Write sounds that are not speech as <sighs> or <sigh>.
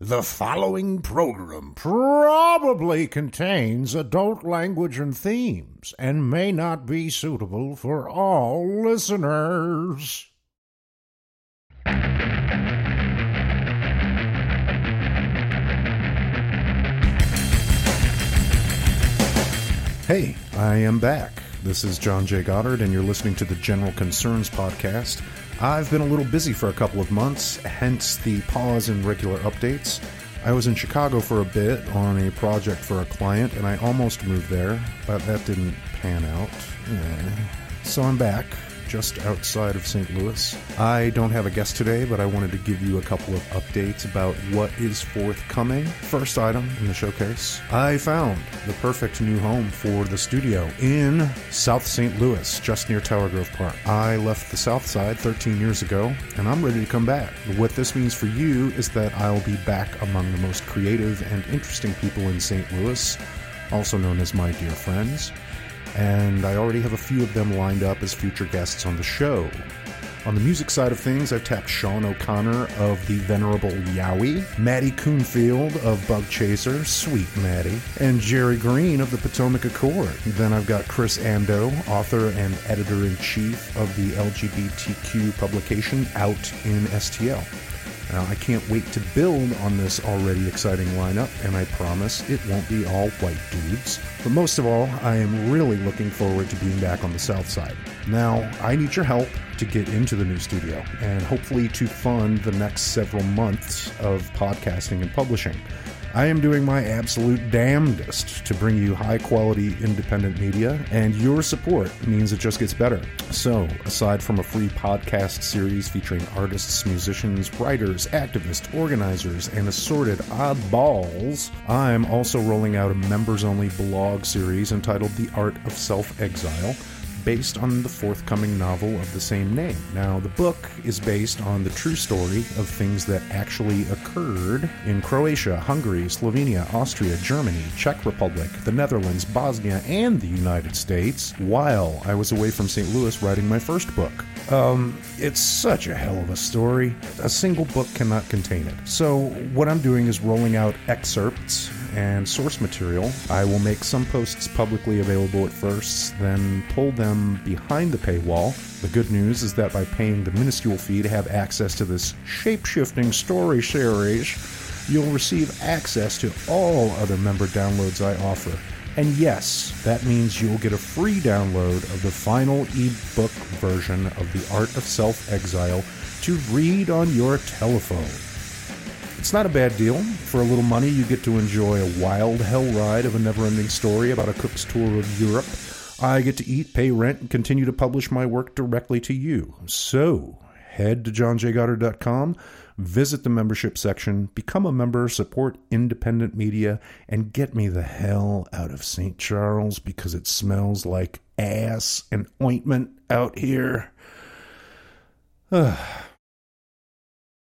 The following program probably contains adult language and themes and may not be suitable for all listeners. Hey, I am back. This is John J. Goddard, and you're listening to the General Concerns Podcast. I've been a little busy for a couple of months, hence the pause in regular updates. I was in Chicago for a bit on a project for a client, and I almost moved there, but that didn't pan out. Yeah. So I'm back, just outside of St. Louis. I don't have a guest today, but I wanted to give you a couple of updates about what is forthcoming. First item in the showcase I found the perfect new home for the studio in South St. Louis, just near Tower Grove Park. I left the South Side 13 years ago, and I'm ready to come back. What this means for you is that I'll be back among the most creative and interesting people in St. Louis, also known as my dear friends and I already have a few of them lined up as future guests on the show. On the music side of things, I've tapped Sean O'Connor of the Venerable Yowie, Maddie Coonfield of Bug Chaser, sweet Maddie, and Jerry Green of the Potomac Accord. Then I've got Chris Andoe, author and editor in chief of the LGBTQ publication Out in STL. Now, I can't wait to build on this already exciting lineup, and I promise it won't be all white dudes. But most of all, I am really looking forward to being back on the South Side. Now, I need your help to get into the new studio, and hopefully to fund the next several months of podcasting and publishing. I am doing my absolute damnedest to bring you high quality independent media, and your support means it just gets better. So, aside from a free podcast series featuring artists, musicians, writers, activists, organizers, and assorted oddballs, I'm also rolling out a members only blog series entitled The Art of Self Exile based on the forthcoming novel of the same name. Now, the book is based on the true story of things that actually occurred in Croatia, Hungary, Slovenia, Austria, Germany, Czech Republic, the Netherlands, Bosnia, and the United States while I was away from St. Louis writing my first book. Um, it's such a hell of a story. A single book cannot contain it. So, what I'm doing is rolling out excerpts and source material. I will make some posts publicly available at first, then pull them behind the paywall. The good news is that by paying the minuscule fee to have access to this shape shifting story series, you'll receive access to all other member downloads I offer. And yes, that means you'll get a free download of the final ebook version of The Art of Self Exile to read on your telephone. It's not a bad deal. For a little money, you get to enjoy a wild hell ride of a never ending story about a cook's tour of Europe. I get to eat, pay rent, and continue to publish my work directly to you. So, head to johnjgoddard.com, visit the membership section, become a member, support independent media, and get me the hell out of St. Charles because it smells like ass and ointment out here. <sighs> <sighs>